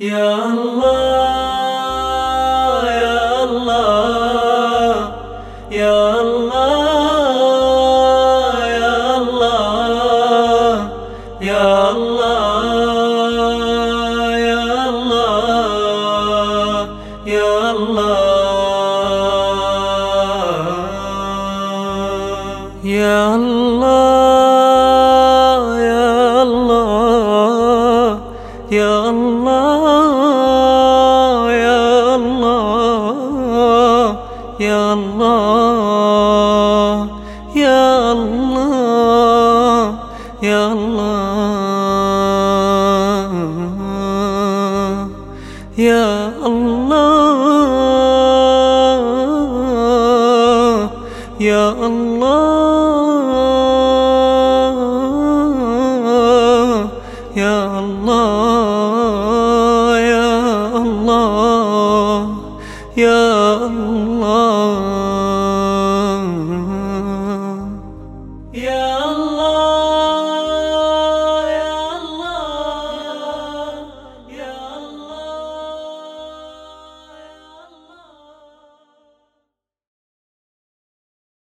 يا الله يا الله يا الله يا الله يا الله يا الله يا الله يا الله يا الله يا الله يا الله يا الله يا الله يا الله يا الله يا الله. الله